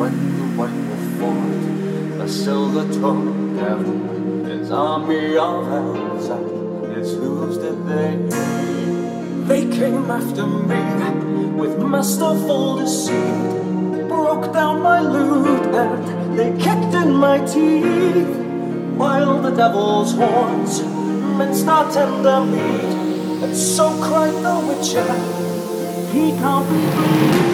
when the white wolf fought A silver tongue devil, his army of elves, and its hooves did they. They came after me with masterful deceit, broke down my lute and they kicked in my teeth, while the devil's horns minced our tender meat, and so cried the witcher, he can't be.